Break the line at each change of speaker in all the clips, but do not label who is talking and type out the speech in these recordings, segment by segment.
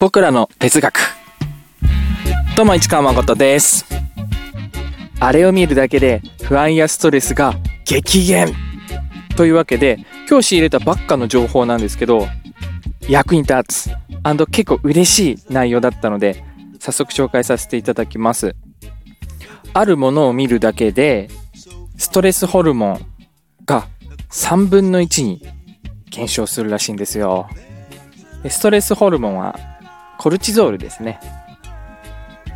僕らの哲学。どうも市川誠です。あれを見るだけで不安やストレスが激減。というわけで今日仕入れたばっかの情報なんですけど役に立つ結構嬉しい内容だったので早速紹介させていただきます。あるものを見るだけでストレスホルモンが3分の1に減少するらしいんですよ。ストレスホルモンはコルチゾールですね。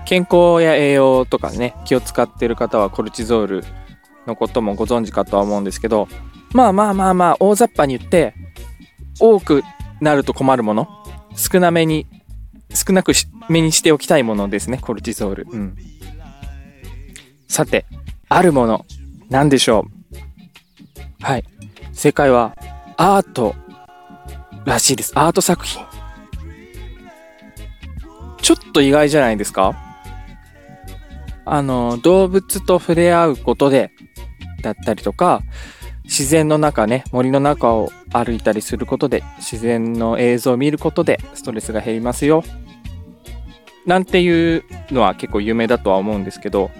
健康や栄養とかね気を使ってる方はコルチゾールのこともご存知かとは思うんですけどまあまあまあまあ大雑把に言って多くなると困るもの少なめに少なくめにしておきたいものですねコルチゾール、うん、さてあるもの何でしょう？はい。正解はアートらしいです。アート作品。ちょっと意外じゃないですか？あの動物と触れ合うことでだったりとか自然の中ね、森の中を歩いたりすることで、自然の映像を見ることでストレスが減りますよ。なんていうのは結構有名だとは思うんですけど、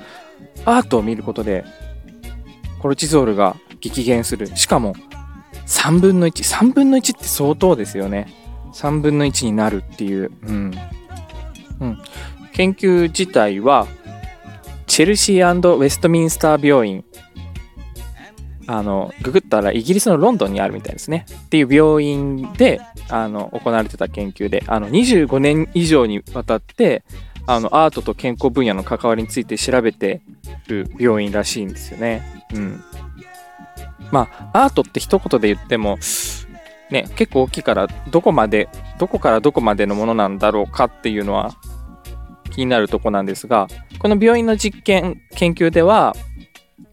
アートを見ることで、コルチゾールが激減する。しかも、3分の1。3分の1って相当ですよね。3分の1になるっていう。うん。うん。研究自体は、チェルシーウェストミンスター病院あのググったらイギリスのロンドンにあるみたいですねっていう病院であの行われてた研究であの25年以上にわたってあのアートと健康分野の関わりについて調べてる病院らしいんですよね。うん。まあアートって一言で言ってもね結構大きいからどこまでどこからどこまでのものなんだろうかっていうのは気になるとこなんですがこの病院の実験研究では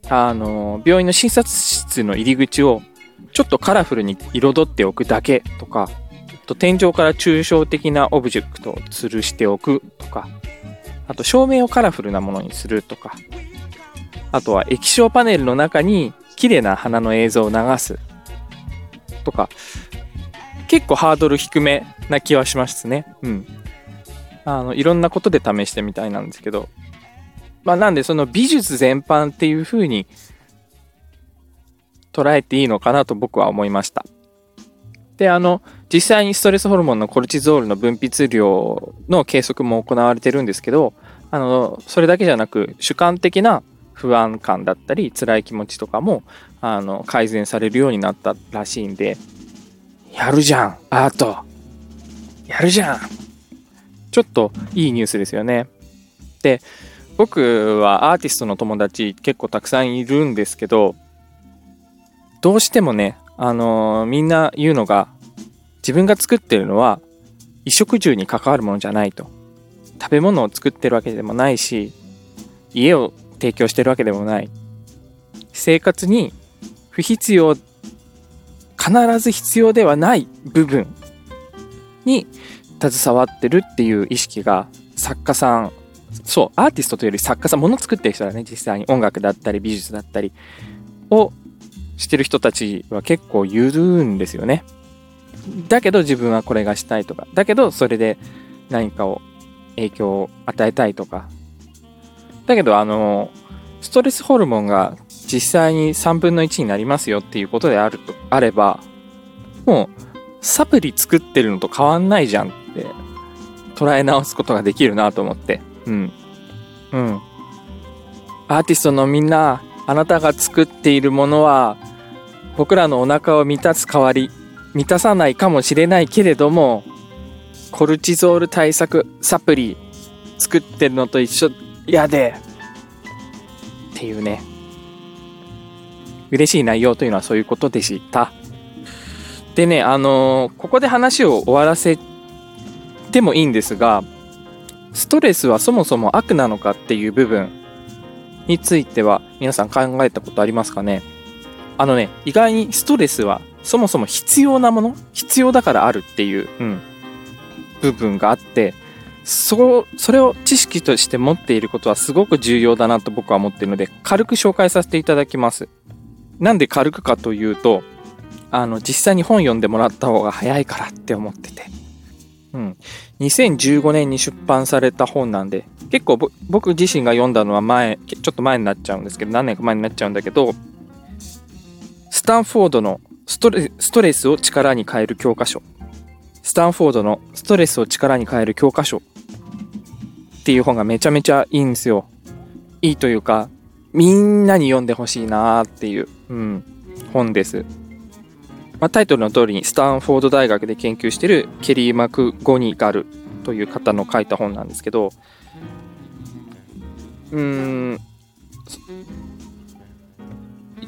あの、病院の診察室の入り口をちょっとカラフルに彩っておくだけとか、と天井から抽象的なオブジェクトを吊るしておくとか、あと照明をカラフルなものにするとか、あとは液晶パネルの中に綺麗な花の映像を流すとか、結構ハードル低めな気はしますね。うん。あの、いろんなことで試してみたいなんですけど、まあ、なんでその美術全般っていう風に捉えていいのかなと僕は思いました。で、あの、実際にストレスホルモンのコルチゾールの分泌量の計測も行われてるんですけど、あの、それだけじゃなく主観的な不安感だったり辛い気持ちとかもあの改善されるようになったらしいんでやるじゃんアート。やるじゃん。ちょっといいニュースですよねで僕はアーティストの友達結構たくさんいるんですけど、どうしてもね、あのー、みんな言うのが、自分が作ってるのは衣食住に関わるものじゃないと。食べ物を作ってるわけでもないし、家を提供してるわけでもない。生活に不必要、必ず必要ではない部分に携わってるっていう意識が作家さんそう、アーティストというより作家さん、もの作ってる人だね、実際に音楽だったり美術だったりをしてる人たちは結構言うんですよね。だけど自分はこれがしたいとか、だけどそれで何かを影響を与えたいとか。だけどあの、ストレスホルモンが実際に3分の1になりますよっていうことであると、あれば、もうサプリ作ってるのと変わんないじゃんって捉え直すことができるなと思って。うん。うん。アーティストのみんな、あなたが作っているものは、僕らのお腹を満たす代わり、満たさないかもしれないけれども、コルチゾール対策サプリ作ってるのと一緒やで。っていうね。嬉しい内容というのはそういうことでした。でね、あのー、ここで話を終わらせてもいいんですが、ストレスはそもそも悪なのかっていう部分については皆さん考えたことありますかね？あのね、意外にストレスはそもそも必要なもの必要だからあるっていう、うん、部分があって、そそれを知識として持っていることはすごく重要だなと僕は思っているので、軽く紹介させていただきます。なんで軽くかというと、あの、実際に本読んでもらった方が早いからって思ってて。うん。2015年に出版された本なんで、結構僕自身が読んだのは前、ちょっと前になっちゃうんですけど、何年か前になっちゃうんだけど、スタンフォードのストレストレスを力に変える教科書。スタンフォードのストレスを力に変える教科書っていう本がめちゃめちゃいいんですよ。いいというか、みんなに読んでほしいなーっていう、うん、本です。まあ、タイトルの通りにスタンフォード大学で研究しているケリー・マクゴニガルという方の書いた本なんですけど、うーん、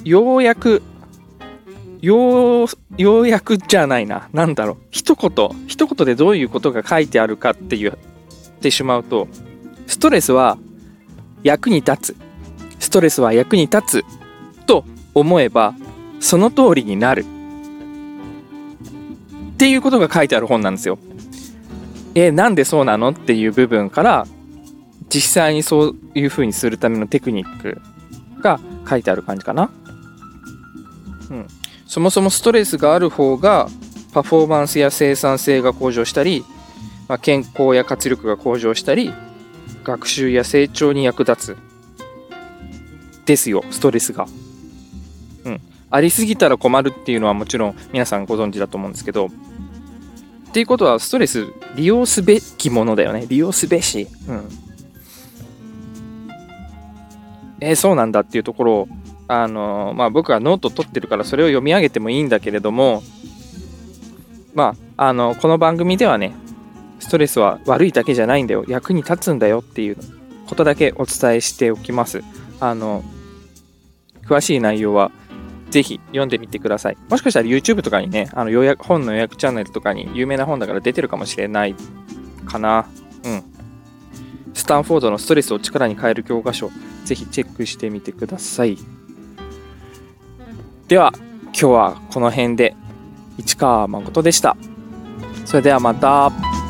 ようやく、よう、ようやくじゃないな。なんだろう。一言、一言でどういうことが書いてあるかって言ってしまうと、ストレスは役に立つ。ストレスは役に立つ。と思えば、その通りになる。っていうことが書いてある本なんですよ。えなんでそうなのっていう部分から実際にそういう風にするためのテクニックが書いてある感じかな。うん。そもそもストレスがある方がパフォーマンスや生産性が向上したり、まあ、健康や活力が向上したり、学習や成長に役立つ。ですよ、ストレスが。ありすぎたら困るっていうのはもちろん皆さんご存知だと思うんですけど、っていうことは、ストレス利用すべきものだよね。利用すべし。うん。えー、そうなんだっていうところを、あのー、まあ僕はノート取ってるからそれを読み上げてもいいんだけれども、まあ、あの、この番組ではね、ストレスは悪いだけじゃないんだよ。役に立つんだよっていうことだけお伝えしておきます。あの、詳しい内容はぜひ読んでみてください。もしかしたら YouTube とかにね、あの予約本の予約チャンネルとかに有名な本だから出てるかもしれないかな。うん。スタンフォードのストレスを力に変える教科書、ぜひチェックしてみてください。では、今日はこの辺で、市川誠でした。それではまた。